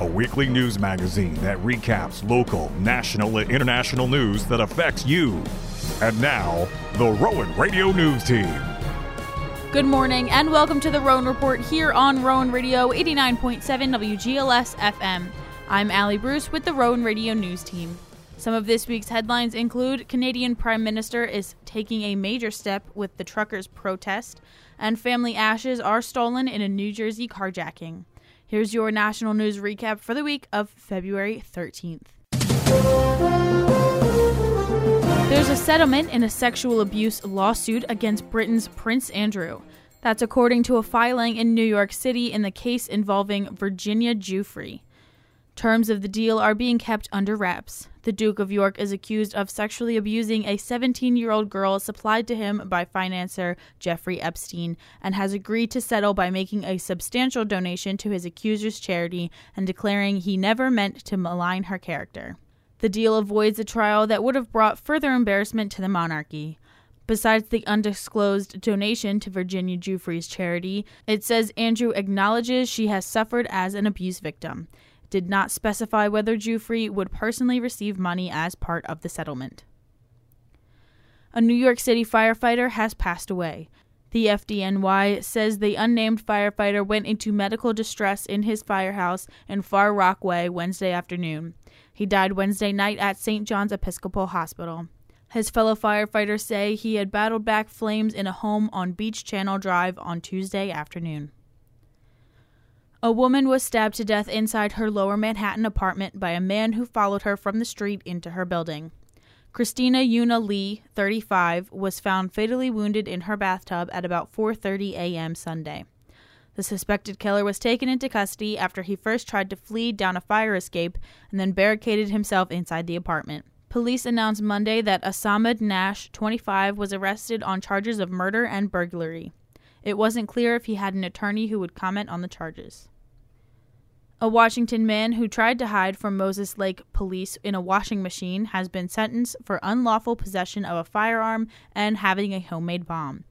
a weekly news magazine that recaps local, national, and international news that affects you. And now, the Rowan Radio News Team. Good morning and welcome to the Rowan Report here on Rowan Radio 89.7 WGLS FM. I'm Allie Bruce with the Rowan Radio News Team. Some of this week's headlines include Canadian Prime Minister is taking a major step with the truckers' protest, and family ashes are stolen in a New Jersey carjacking. Here's your national news recap for the week of February 13th. There's a settlement in a sexual abuse lawsuit against Britain's Prince Andrew. That's according to a filing in New York City in the case involving Virginia Giuffre. Terms of the deal are being kept under wraps. The Duke of York is accused of sexually abusing a 17 year old girl supplied to him by financier Jeffrey Epstein and has agreed to settle by making a substantial donation to his accuser's charity and declaring he never meant to malign her character. The deal avoids a trial that would have brought further embarrassment to the monarchy. Besides the undisclosed donation to Virginia Giuffre's charity, it says Andrew acknowledges she has suffered as an abuse victim did not specify whether Giuffre would personally receive money as part of the settlement. A New York City firefighter has passed away. The FDNY says the unnamed firefighter went into medical distress in his firehouse in Far Rockaway Wednesday afternoon. He died Wednesday night at St. John's Episcopal Hospital. His fellow firefighters say he had battled back flames in a home on Beach Channel Drive on Tuesday afternoon. A woman was stabbed to death inside her lower Manhattan apartment by a man who followed her from the street into her building. Christina Yuna Lee, 35, was found fatally wounded in her bathtub at about 4:30 a.m. Sunday. The suspected killer was taken into custody after he first tried to flee down a fire escape and then barricaded himself inside the apartment. Police announced Monday that Asamad Nash, 25, was arrested on charges of murder and burglary. It wasn't clear if he had an attorney who would comment on the charges. A Washington man who tried to hide from Moses Lake police in a washing machine has been sentenced for unlawful possession of a firearm and having a homemade bomb.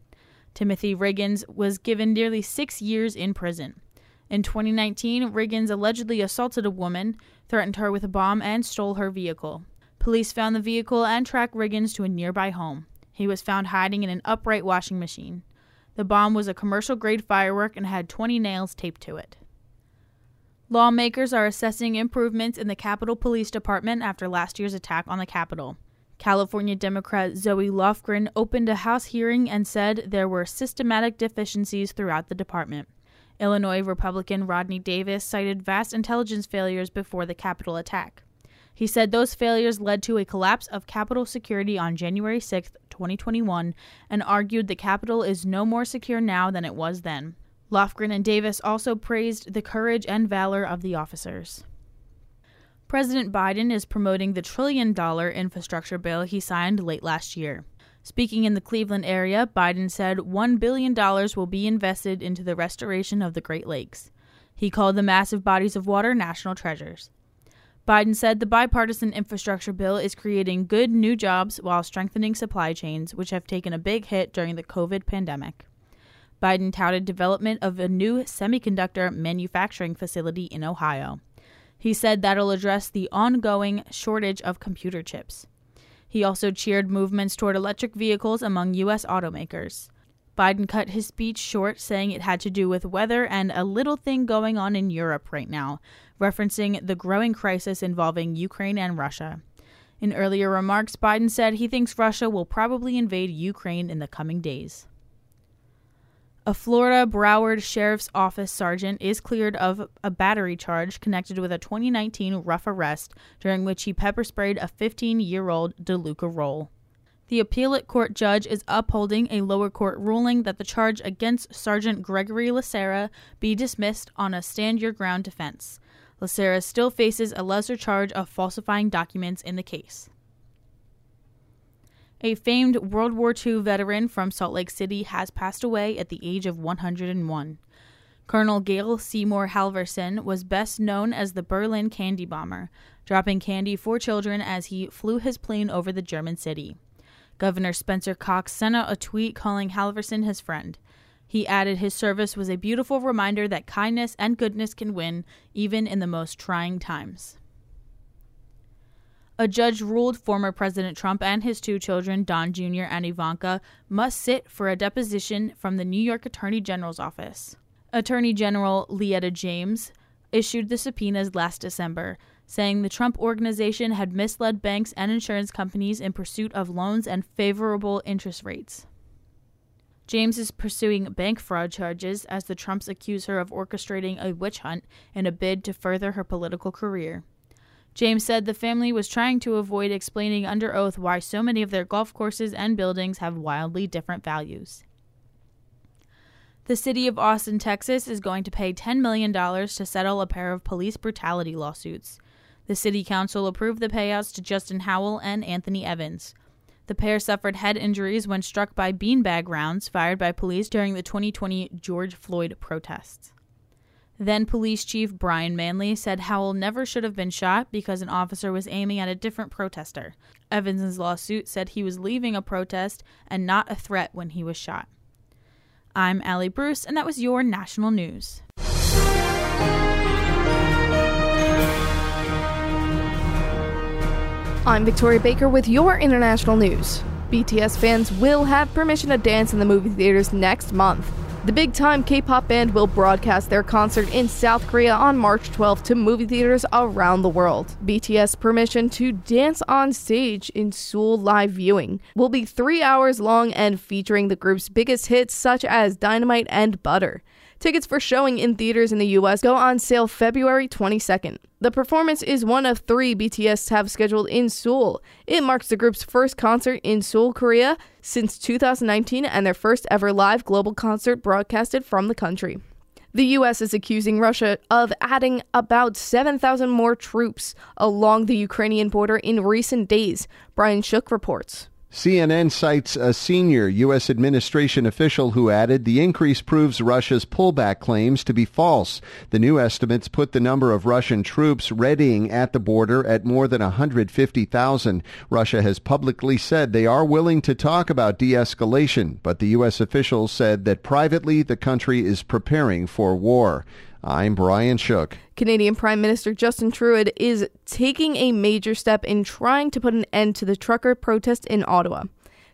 Timothy Riggins was given nearly six years in prison. In 2019, Riggins allegedly assaulted a woman, threatened her with a bomb, and stole her vehicle. Police found the vehicle and tracked Riggins to a nearby home. He was found hiding in an upright washing machine. The bomb was a commercial grade firework and had 20 nails taped to it. Lawmakers are assessing improvements in the Capitol Police Department after last year's attack on the Capitol. California Democrat Zoe Lofgren opened a House hearing and said there were systematic deficiencies throughout the department. Illinois Republican Rodney Davis cited vast intelligence failures before the Capitol attack. He said those failures led to a collapse of Capitol security on January 6, 2021, and argued the Capitol is no more secure now than it was then. Lofgren and Davis also praised the courage and valor of the officers. President Biden is promoting the trillion dollar infrastructure bill he signed late last year. Speaking in the Cleveland area, Biden said $1 billion will be invested into the restoration of the Great Lakes. He called the massive bodies of water national treasures. Biden said the bipartisan infrastructure bill is creating good new jobs while strengthening supply chains, which have taken a big hit during the COVID pandemic. Biden touted development of a new semiconductor manufacturing facility in Ohio. He said that'll address the ongoing shortage of computer chips. He also cheered movements toward electric vehicles among U.S. automakers. Biden cut his speech short, saying it had to do with weather and a little thing going on in Europe right now, referencing the growing crisis involving Ukraine and Russia. In earlier remarks, Biden said he thinks Russia will probably invade Ukraine in the coming days. A Florida Broward Sheriff's Office sergeant is cleared of a battery charge connected with a 2019 rough arrest during which he pepper sprayed a 15 year old Delucca Rolle. The appellate court judge is upholding a lower court ruling that the charge against Sergeant Gregory LaCerra be dismissed on a stand your ground defense. LaCerra still faces a lesser charge of falsifying documents in the case. A famed World War II veteran from Salt Lake City has passed away at the age of 101. Colonel Gail Seymour Halvorsen was best known as the Berlin candy bomber, dropping candy for children as he flew his plane over the German city. Governor Spencer Cox sent out a tweet calling Halvorsen his friend. He added his service was a beautiful reminder that kindness and goodness can win even in the most trying times. A judge ruled former President Trump and his two children, Don Jr. and Ivanka, must sit for a deposition from the New York Attorney General's office. Attorney General Letitia James issued the subpoenas last December, saying the Trump organization had misled banks and insurance companies in pursuit of loans and favorable interest rates. James is pursuing bank fraud charges as the Trumps accuse her of orchestrating a witch hunt in a bid to further her political career. James said the family was trying to avoid explaining under oath why so many of their golf courses and buildings have wildly different values. The city of Austin, Texas is going to pay $10 million to settle a pair of police brutality lawsuits. The city council approved the payouts to Justin Howell and Anthony Evans. The pair suffered head injuries when struck by beanbag rounds fired by police during the 2020 George Floyd protests. Then Police Chief Brian Manley said Howell never should have been shot because an officer was aiming at a different protester. Evans's lawsuit said he was leaving a protest and not a threat when he was shot. I'm Allie Bruce, and that was your national news. I'm Victoria Baker with your international news. BTS fans will have permission to dance in the movie theaters next month. The big time K pop band will broadcast their concert in South Korea on March 12th to movie theaters around the world. BTS permission to dance on stage in Seoul live viewing will be three hours long and featuring the group's biggest hits such as Dynamite and Butter. Tickets for showing in theaters in the US go on sale February 22nd. The performance is one of three BTS have scheduled in Seoul. It marks the group's first concert in Seoul, Korea since 2019 and their first ever live global concert broadcasted from the country. The U.S. is accusing Russia of adding about 7,000 more troops along the Ukrainian border in recent days, Brian Shook reports. CNN cites a senior U.S. administration official who added the increase proves Russia's pullback claims to be false. The new estimates put the number of Russian troops readying at the border at more than 150,000. Russia has publicly said they are willing to talk about de escalation, but the U.S. official said that privately the country is preparing for war. I'm Brian Shook. Canadian Prime Minister Justin Trudeau is taking a major step in trying to put an end to the trucker protest in Ottawa.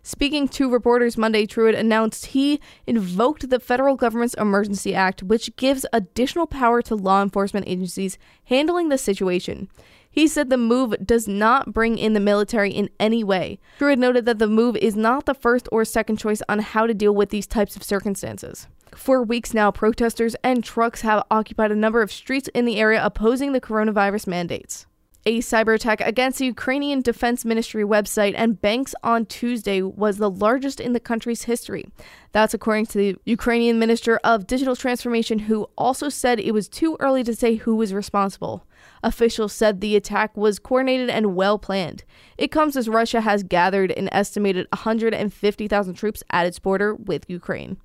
Speaking to reporters Monday, Trudeau announced he invoked the federal government's Emergency Act, which gives additional power to law enforcement agencies handling the situation. He said the move does not bring in the military in any way. Trudeau noted that the move is not the first or second choice on how to deal with these types of circumstances. For weeks now, protesters and trucks have occupied a number of streets in the area opposing the coronavirus mandates. A cyber attack against the Ukrainian Defense Ministry website and banks on Tuesday was the largest in the country's history. That's according to the Ukrainian Minister of Digital Transformation, who also said it was too early to say who was responsible. Officials said the attack was coordinated and well planned. It comes as Russia has gathered an estimated 150,000 troops at its border with Ukraine.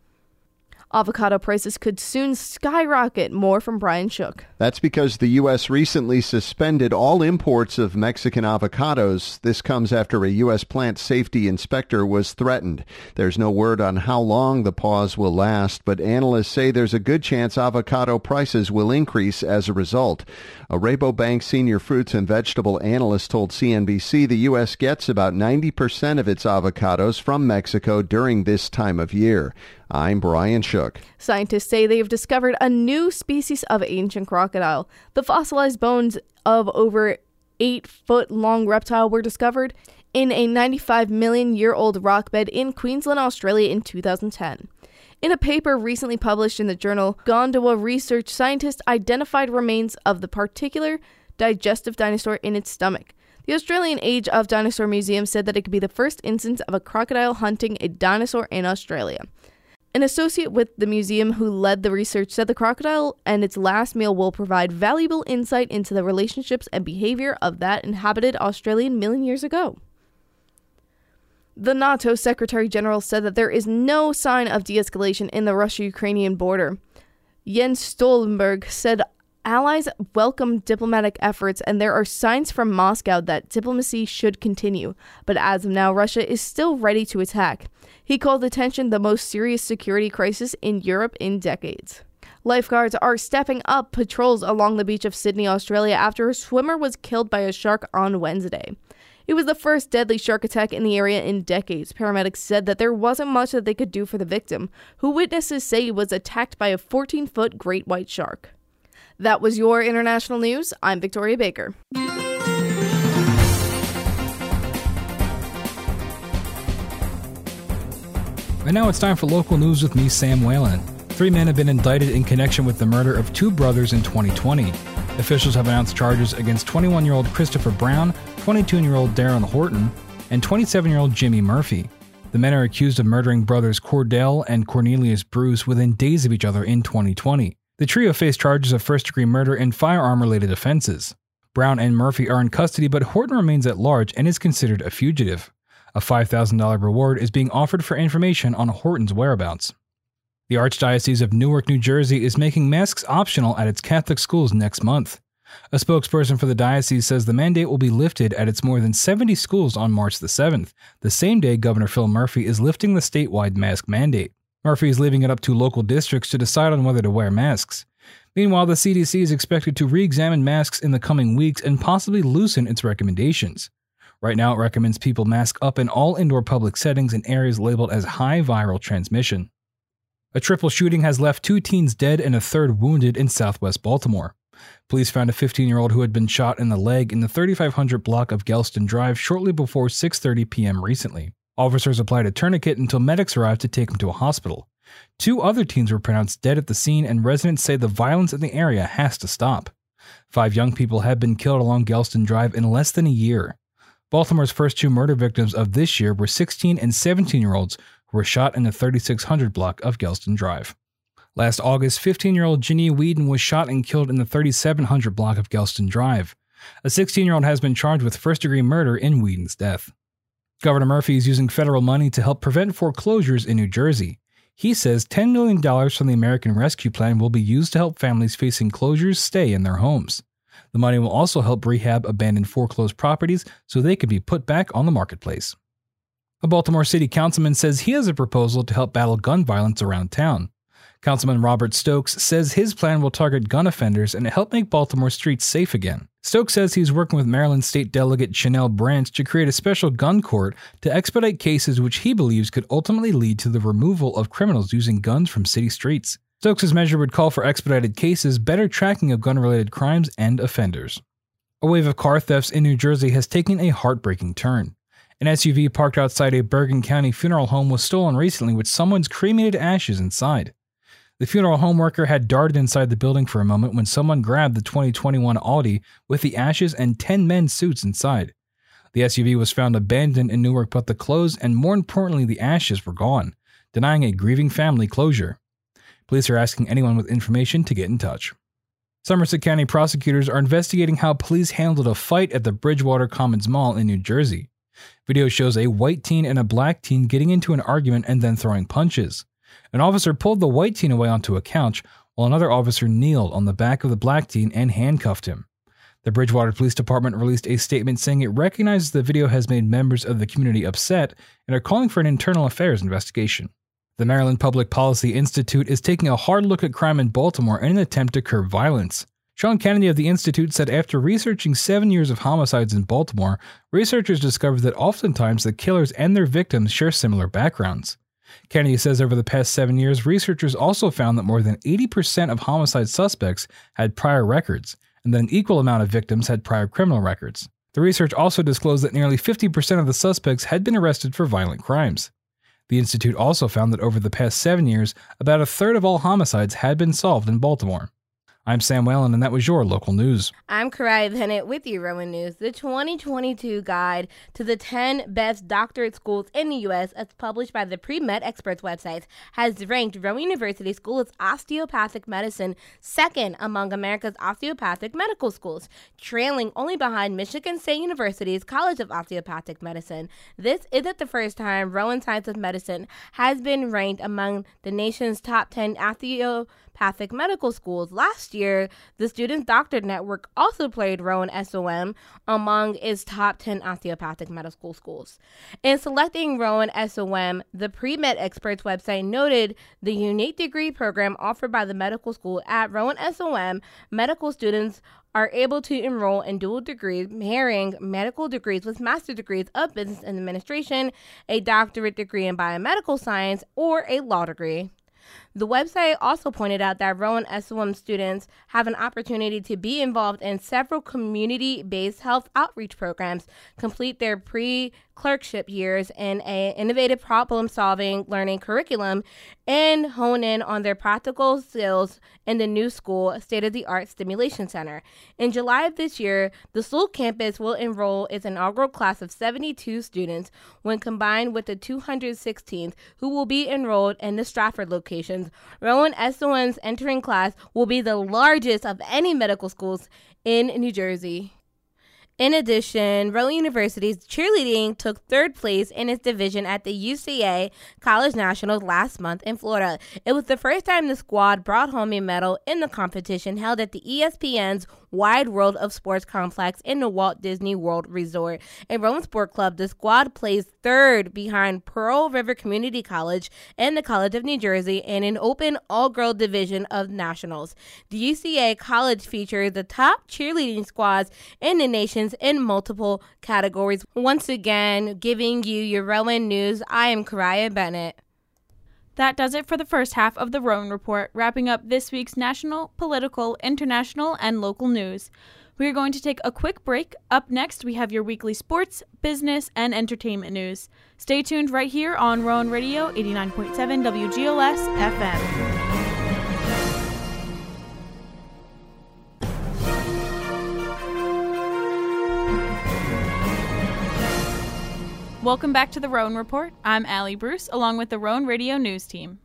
Avocado prices could soon skyrocket. More from Brian Shook. That's because the U.S. recently suspended all imports of Mexican avocados. This comes after a U.S. plant safety inspector was threatened. There's no word on how long the pause will last, but analysts say there's a good chance avocado prices will increase as a result. A Rabobank senior fruits and vegetable analyst told CNBC the U.S. gets about 90% of its avocados from Mexico during this time of year. I'm Brian Shook. Scientists say they have discovered a new species of ancient crocodile. The fossilized bones of over eight foot long reptile were discovered in a 95 million year old rock bed in Queensland, Australia in 2010. In a paper recently published in the journal Gondwana Research, scientists identified remains of the particular digestive dinosaur in its stomach. The Australian Age of Dinosaur Museum said that it could be the first instance of a crocodile hunting a dinosaur in Australia. An associate with the museum who led the research said the crocodile and its last meal will provide valuable insight into the relationships and behavior of that inhabited Australian million years ago. The NATO Secretary General said that there is no sign of de escalation in the Russia Ukrainian border. Jens Stoltenberg said allies welcome diplomatic efforts and there are signs from Moscow that diplomacy should continue, but as of now, Russia is still ready to attack. He called the tension the most serious security crisis in Europe in decades. Lifeguards are stepping up patrols along the beach of Sydney, Australia after a swimmer was killed by a shark on Wednesday. It was the first deadly shark attack in the area in decades. Paramedics said that there wasn't much that they could do for the victim, who witnesses say was attacked by a 14 foot great white shark. That was your international news. I'm Victoria Baker. And now it's time for local news with me, Sam Whalen. Three men have been indicted in connection with the murder of two brothers in 2020. Officials have announced charges against 21 year old Christopher Brown, 22 year old Darren Horton, and 27 year old Jimmy Murphy. The men are accused of murdering brothers Cordell and Cornelius Bruce within days of each other in 2020. The trio face charges of first degree murder and firearm related offenses. Brown and Murphy are in custody, but Horton remains at large and is considered a fugitive. A $5,000 reward is being offered for information on Horton's whereabouts. The Archdiocese of Newark, New Jersey is making masks optional at its Catholic schools next month. A spokesperson for the diocese says the mandate will be lifted at its more than 70 schools on March the 7th, the same day Governor Phil Murphy is lifting the statewide mask mandate. Murphy is leaving it up to local districts to decide on whether to wear masks. Meanwhile, the CDC is expected to re examine masks in the coming weeks and possibly loosen its recommendations. Right now, it recommends people mask up in all indoor public settings in areas labeled as high viral transmission. A triple shooting has left two teens dead and a third wounded in southwest Baltimore. Police found a 15-year-old who had been shot in the leg in the 3500 block of Gelston Drive shortly before 6:30 p.m. recently. Officers applied a tourniquet until medics arrived to take him to a hospital. Two other teens were pronounced dead at the scene, and residents say the violence in the area has to stop. Five young people have been killed along Gelston Drive in less than a year. Baltimore's first two murder victims of this year were 16 and 17 year olds who were shot in the 3600 block of Gelston Drive. Last August, 15 year old Ginny Whedon was shot and killed in the 3700 block of Gelston Drive. A 16 year old has been charged with first degree murder in Whedon's death. Governor Murphy is using federal money to help prevent foreclosures in New Jersey. He says $10 million from the American Rescue Plan will be used to help families facing closures stay in their homes. The money will also help rehab abandoned foreclosed properties so they can be put back on the marketplace. A Baltimore City councilman says he has a proposal to help battle gun violence around town. Councilman Robert Stokes says his plan will target gun offenders and help make Baltimore streets safe again. Stokes says he's working with Maryland State Delegate Chanel Branch to create a special gun court to expedite cases which he believes could ultimately lead to the removal of criminals using guns from city streets. Stokes' measure would call for expedited cases, better tracking of gun related crimes, and offenders. A wave of car thefts in New Jersey has taken a heartbreaking turn. An SUV parked outside a Bergen County funeral home was stolen recently with someone's cremated ashes inside. The funeral home worker had darted inside the building for a moment when someone grabbed the 2021 Audi with the ashes and 10 men's suits inside. The SUV was found abandoned in Newark, but the clothes and more importantly, the ashes were gone, denying a grieving family closure. Police are asking anyone with information to get in touch. Somerset County prosecutors are investigating how police handled a fight at the Bridgewater Commons Mall in New Jersey. Video shows a white teen and a black teen getting into an argument and then throwing punches. An officer pulled the white teen away onto a couch, while another officer kneeled on the back of the black teen and handcuffed him. The Bridgewater Police Department released a statement saying it recognizes the video has made members of the community upset and are calling for an internal affairs investigation. The Maryland Public Policy Institute is taking a hard look at crime in Baltimore in an attempt to curb violence. Sean Kennedy of the Institute said after researching seven years of homicides in Baltimore, researchers discovered that oftentimes the killers and their victims share similar backgrounds. Kennedy says over the past seven years, researchers also found that more than 80% of homicide suspects had prior records, and that an equal amount of victims had prior criminal records. The research also disclosed that nearly 50% of the suspects had been arrested for violent crimes. The Institute also found that over the past seven years, about a third of all homicides had been solved in Baltimore. I'm Sam Whalen, and that was your local news. I'm Karai Bennett with you, Rowan News. The 2022 Guide to the 10 Best Doctorate Schools in the U.S., as published by the Pre-Med Experts website, has ranked Rowan University School of Osteopathic Medicine second among America's osteopathic medical schools, trailing only behind Michigan State University's College of Osteopathic Medicine. This isn't the first time Rowan Science of Medicine has been ranked among the nation's top 10 osteopathic medical schools. Last year, the Student Doctor Network also played Rowan SOM among its top 10 osteopathic medical schools. In selecting Rowan SOM, the Pre Med Experts website noted the unique degree program offered by the medical school at Rowan SOM. Medical students are able to enroll in dual degrees, marrying medical degrees with master degrees of business administration, a doctorate degree in biomedical science, or a law degree. The website also pointed out that Rowan SOM students have an opportunity to be involved in several community based health outreach programs, complete their pre clerkship years in an innovative problem solving learning curriculum, and hone in on their practical skills in the new school state of the art stimulation center. In July of this year, the Sewell campus will enroll its inaugural class of 72 students when combined with the 216th who will be enrolled in the Stratford locations Rowan SOM's entering class will be the largest of any medical schools in New Jersey. In addition, Rowan University's cheerleading took third place in its division at the UCA College Nationals last month in Florida. It was the first time the squad brought home a medal in the competition held at the ESPN's Wide World of Sports complex in the Walt Disney World Resort. In Rowan Sport Club, the squad plays third behind Pearl River Community College and the College of New Jersey in an open all girl division of nationals. The UCA College features the top cheerleading squads in the nations in multiple categories. Once again, giving you your Rowan news, I am Karaya Bennett. That does it for the first half of the Rowan Report, wrapping up this week's national, political, international, and local news. We are going to take a quick break. Up next, we have your weekly sports, business, and entertainment news. Stay tuned right here on Rowan Radio 89.7 WGLS FM. Welcome back to the Rowan Report. I'm Allie Bruce, along with the Rowan Radio News team.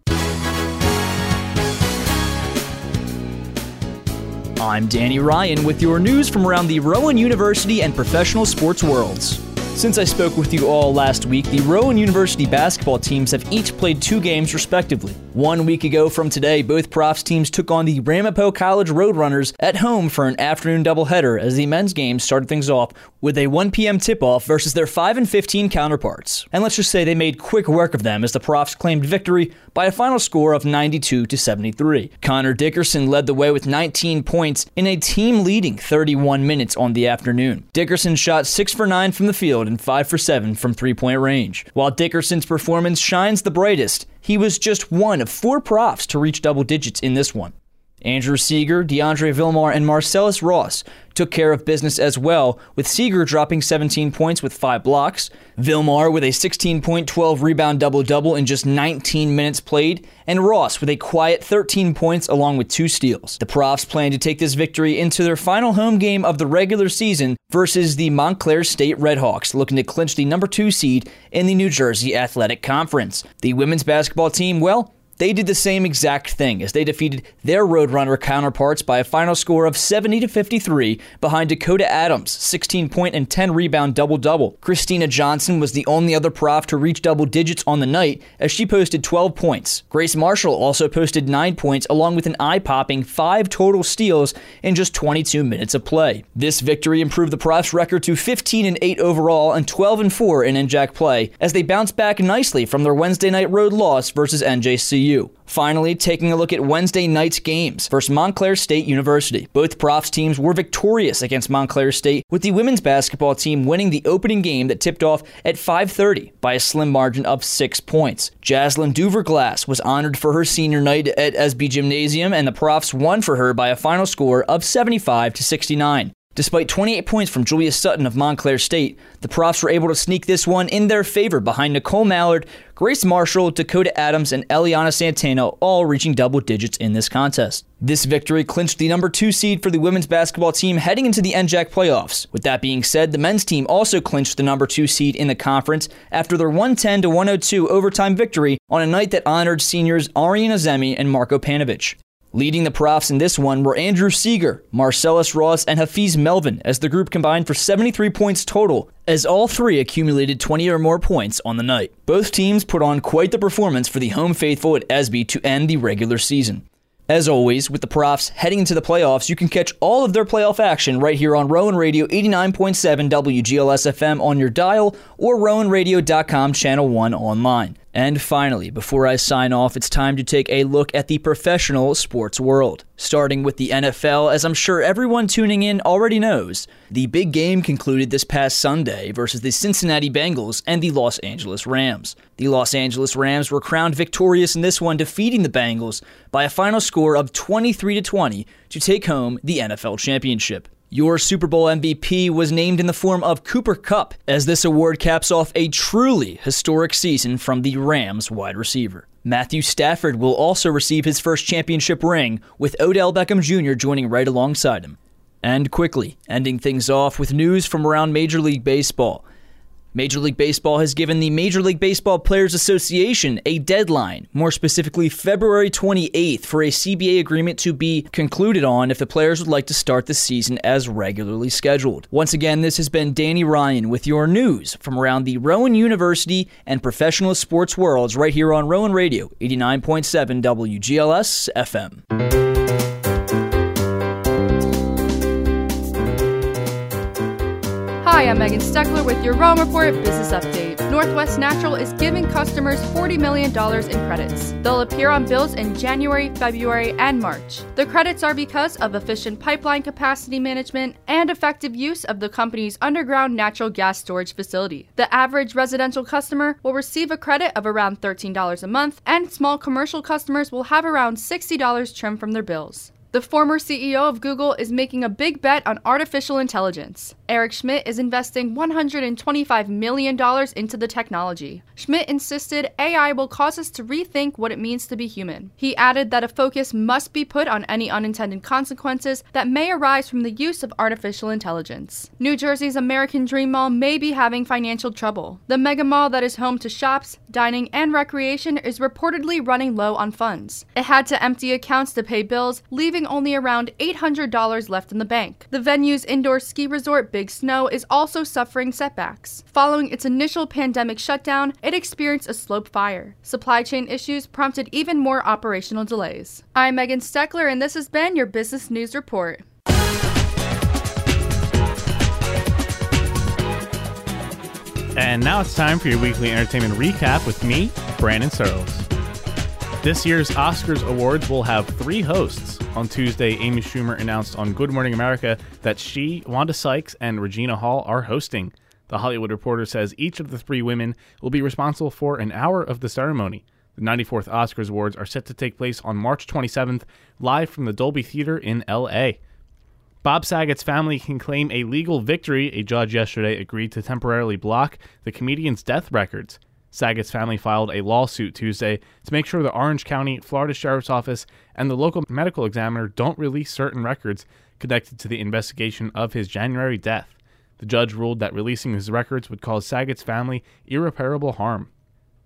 I'm Danny Ryan with your news from around the Rowan University and professional sports worlds. Since I spoke with you all last week, the Rowan University basketball teams have each played two games respectively. One week ago from today, both profs teams took on the Ramapo College Roadrunners at home for an afternoon doubleheader as the men's game started things off with a 1 p.m. tip-off versus their 5 and 15 counterparts. And let's just say they made quick work of them as the profs claimed victory by a final score of 92 to 73. Connor Dickerson led the way with 19 points in a team leading 31 minutes on the afternoon. Dickerson shot 6 for 9 from the field and 5 for 7 from three-point range. While Dickerson's performance shines the brightest, he was just one of four profs to reach double digits in this one. Andrew Seeger, DeAndre Vilmar, and Marcellus Ross took care of business as well, with Seeger dropping 17 points with 5 blocks, Vilmar with a 16 point 12 rebound double double in just 19 minutes played, and Ross with a quiet 13 points along with 2 steals. The Profs plan to take this victory into their final home game of the regular season versus the Montclair State Redhawks, looking to clinch the number 2 seed in the New Jersey Athletic Conference. The women's basketball team, well, they did the same exact thing as they defeated their Roadrunner counterparts by a final score of 70 to 53 behind Dakota Adams, 16 point and 10 rebound double double. Christina Johnson was the only other prof to reach double digits on the night as she posted 12 points. Grace Marshall also posted 9 points along with an eye popping 5 total steals in just 22 minutes of play. This victory improved the prof's record to 15 and 8 overall and 12 and 4 in NJAC play as they bounced back nicely from their Wednesday night road loss versus NJCU. Finally, taking a look at Wednesday night's games versus Montclair State University. Both profs teams were victorious against Montclair State, with the women's basketball team winning the opening game that tipped off at 5:30 by a slim margin of 6 points. Jaslyn Duverglass was honored for her senior night at Esby Gymnasium and the profs won for her by a final score of 75 to 69. Despite 28 points from Julia Sutton of Montclair State, the Profs were able to sneak this one in their favor behind Nicole Mallard, Grace Marshall, Dakota Adams, and Eliana Santana, all reaching double digits in this contest. This victory clinched the number two seed for the women's basketball team heading into the NJAC playoffs. With that being said, the men's team also clinched the number two seed in the conference after their 110 102 overtime victory on a night that honored seniors Arian Azemi and Marco Panovich. Leading the profs in this one were Andrew Seeger, Marcellus Ross, and Hafiz Melvin, as the group combined for 73 points total, as all three accumulated 20 or more points on the night. Both teams put on quite the performance for the home faithful at ESBY to end the regular season. As always, with the profs heading into the playoffs, you can catch all of their playoff action right here on Rowan Radio 89.7 WGLS FM on your dial or RowanRadio.com Channel 1 online. And finally, before I sign off, it's time to take a look at the professional sports world. Starting with the NFL, as I'm sure everyone tuning in already knows, the big game concluded this past Sunday versus the Cincinnati Bengals and the Los Angeles Rams. The Los Angeles Rams were crowned victorious in this one, defeating the Bengals by a final score of 23 to 20 to take home the NFL championship. Your Super Bowl MVP was named in the form of Cooper Kupp, as this award caps off a truly historic season from the Rams wide receiver. Matthew Stafford will also receive his first championship ring, with Odell Beckham Jr. joining right alongside him. And quickly, ending things off with news from around Major League Baseball. Major League Baseball has given the Major League Baseball Players Association a deadline, more specifically February 28th, for a CBA agreement to be concluded on if the players would like to start the season as regularly scheduled. Once again, this has been Danny Ryan with your news from around the Rowan University and professional sports worlds right here on Rowan Radio, 89.7 WGLS FM. Hi, I'm Megan Steckler with your Rowan Report Business Update. Northwest Natural is giving customers $40 million in credits. They'll appear on bills in January, February, and March. The credits are because of efficient pipeline capacity management and effective use of the company's underground natural gas storage facility. The average residential customer will receive a credit of around $13 a month, and small commercial customers will have around $60 trimmed from their bills. The former CEO of Google is making a big bet on artificial intelligence. Eric Schmidt is investing $125 million into the technology. Schmidt insisted AI will cause us to rethink what it means to be human. He added that a focus must be put on any unintended consequences that may arise from the use of artificial intelligence. New Jersey's American Dream Mall may be having financial trouble. The mega mall that is home to shops, dining, and recreation is reportedly running low on funds. It had to empty accounts to pay bills, leaving only around $800 left in the bank. The venue's indoor ski resort, Big Snow, is also suffering setbacks. Following its initial pandemic shutdown, it experienced a slope fire. Supply chain issues prompted even more operational delays. I'm Megan Steckler, and this has been your Business News Report. And now it's time for your weekly entertainment recap with me, Brandon Searles. This year's Oscars Awards will have three hosts. On Tuesday, Amy Schumer announced on Good Morning America that she, Wanda Sykes, and Regina Hall are hosting. The Hollywood Reporter says each of the three women will be responsible for an hour of the ceremony. The 94th Oscars Awards are set to take place on March 27th, live from the Dolby Theater in LA. Bob Saget's family can claim a legal victory. A judge yesterday agreed to temporarily block the comedian's death records. Saget's family filed a lawsuit Tuesday to make sure the Orange County, Florida Sheriff's Office, and the local medical examiner don't release certain records connected to the investigation of his January death. The judge ruled that releasing his records would cause Saget's family irreparable harm.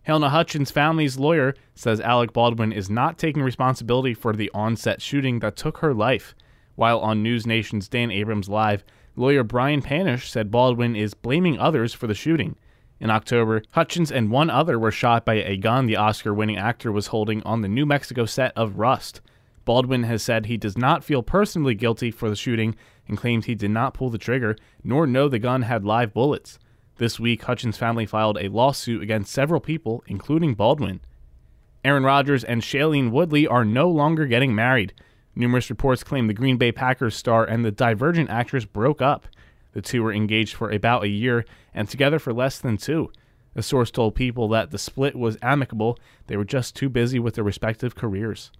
Halyna Hutchins' family's lawyer says Alec Baldwin is not taking responsibility for the on-set shooting that took her life. While on News Nation's Dan Abrams Live, lawyer Brian Panish said Baldwin is blaming others for the shooting. In October, Hutchins and one other were shot by a gun the Oscar winning actor was holding on the New Mexico set of Rust. Baldwin has said he does not feel personally guilty for the shooting and claims he did not pull the trigger nor know the gun had live bullets. This week, Hutchins' family filed a lawsuit against several people, including Baldwin. Aaron Rodgers and Shailene Woodley are no longer getting married. Numerous reports claim the Green Bay Packers star and the Divergent actress broke up. The two were engaged for about a year and together for less than two. A source told people that the split was amicable, they were just too busy with their respective careers.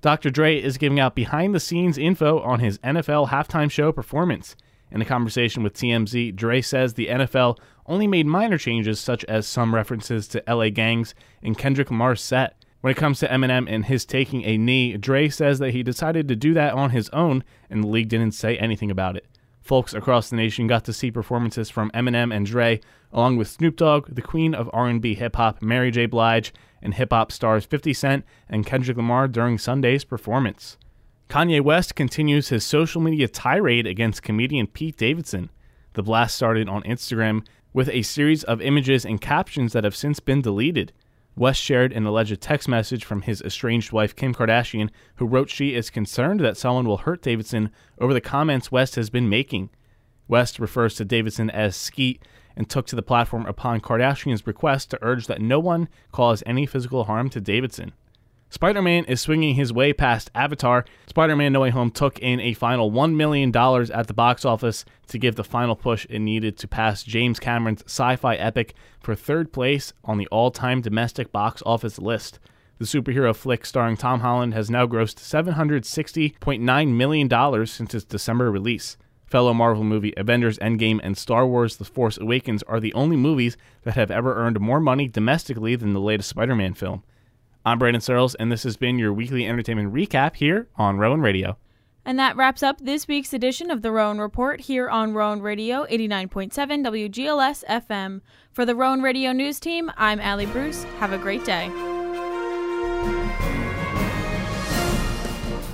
Dr. Dre is giving out behind the scenes info on his NFL halftime show performance. In a conversation with TMZ, Dre says the NFL only made minor changes, such as some references to LA gangs in Kendrick Lamar's set. When it comes to Eminem and his taking a knee, Dre says that he decided to do that on his own, and the league didn't say anything about it. Folks across the nation got to see performances from Eminem and Dre, along with Snoop Dogg, the queen of R&B hip hop, Mary J. Blige, and hip hop stars 50 Cent and Kendrick Lamar during Sunday's performance. Kanye West continues his social media tirade against comedian Pete Davidson. The blast started on Instagram with a series of images and captions that have since been deleted. West shared an alleged text message from his estranged wife, Kim Kardashian, who wrote she is concerned that someone will hurt Davidson over the comments West has been making. West refers to Davidson as Skete and took to the platform upon Kardashian's request to urge that no one cause any physical harm to Davidson. Spider Man is swinging his way past Avatar. Spider Man No Way Home took in a final $1 million at the box office to give the final push it needed to pass James Cameron's sci fi epic for third place on the all time domestic box office list. The superhero flick starring Tom Holland has now grossed $760.9 million since its December release. Fellow Marvel movie Avengers Endgame and Star Wars The Force Awakens are the only movies that have ever earned more money domestically than the latest Spider Man film. I'm Brandon Searles, and this has been your weekly entertainment recap here on Rowan Radio. And that wraps up this week's edition of the Rowan Report here on Rowan Radio 89.7 WGLS FM. For the Rowan Radio News Team, I'm Allie Bruce. Have a great day.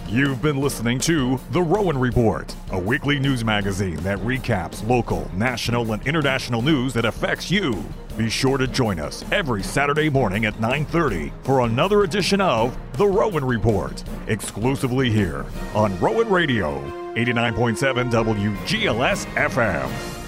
You've been listening to The Rowan Report, a weekly news magazine that recaps local, national, and international news that affects you. Be sure to join us every Saturday morning at 9:30 for another edition of The Rowan Report, exclusively here on Rowan Radio, 89.7 WGLS FM.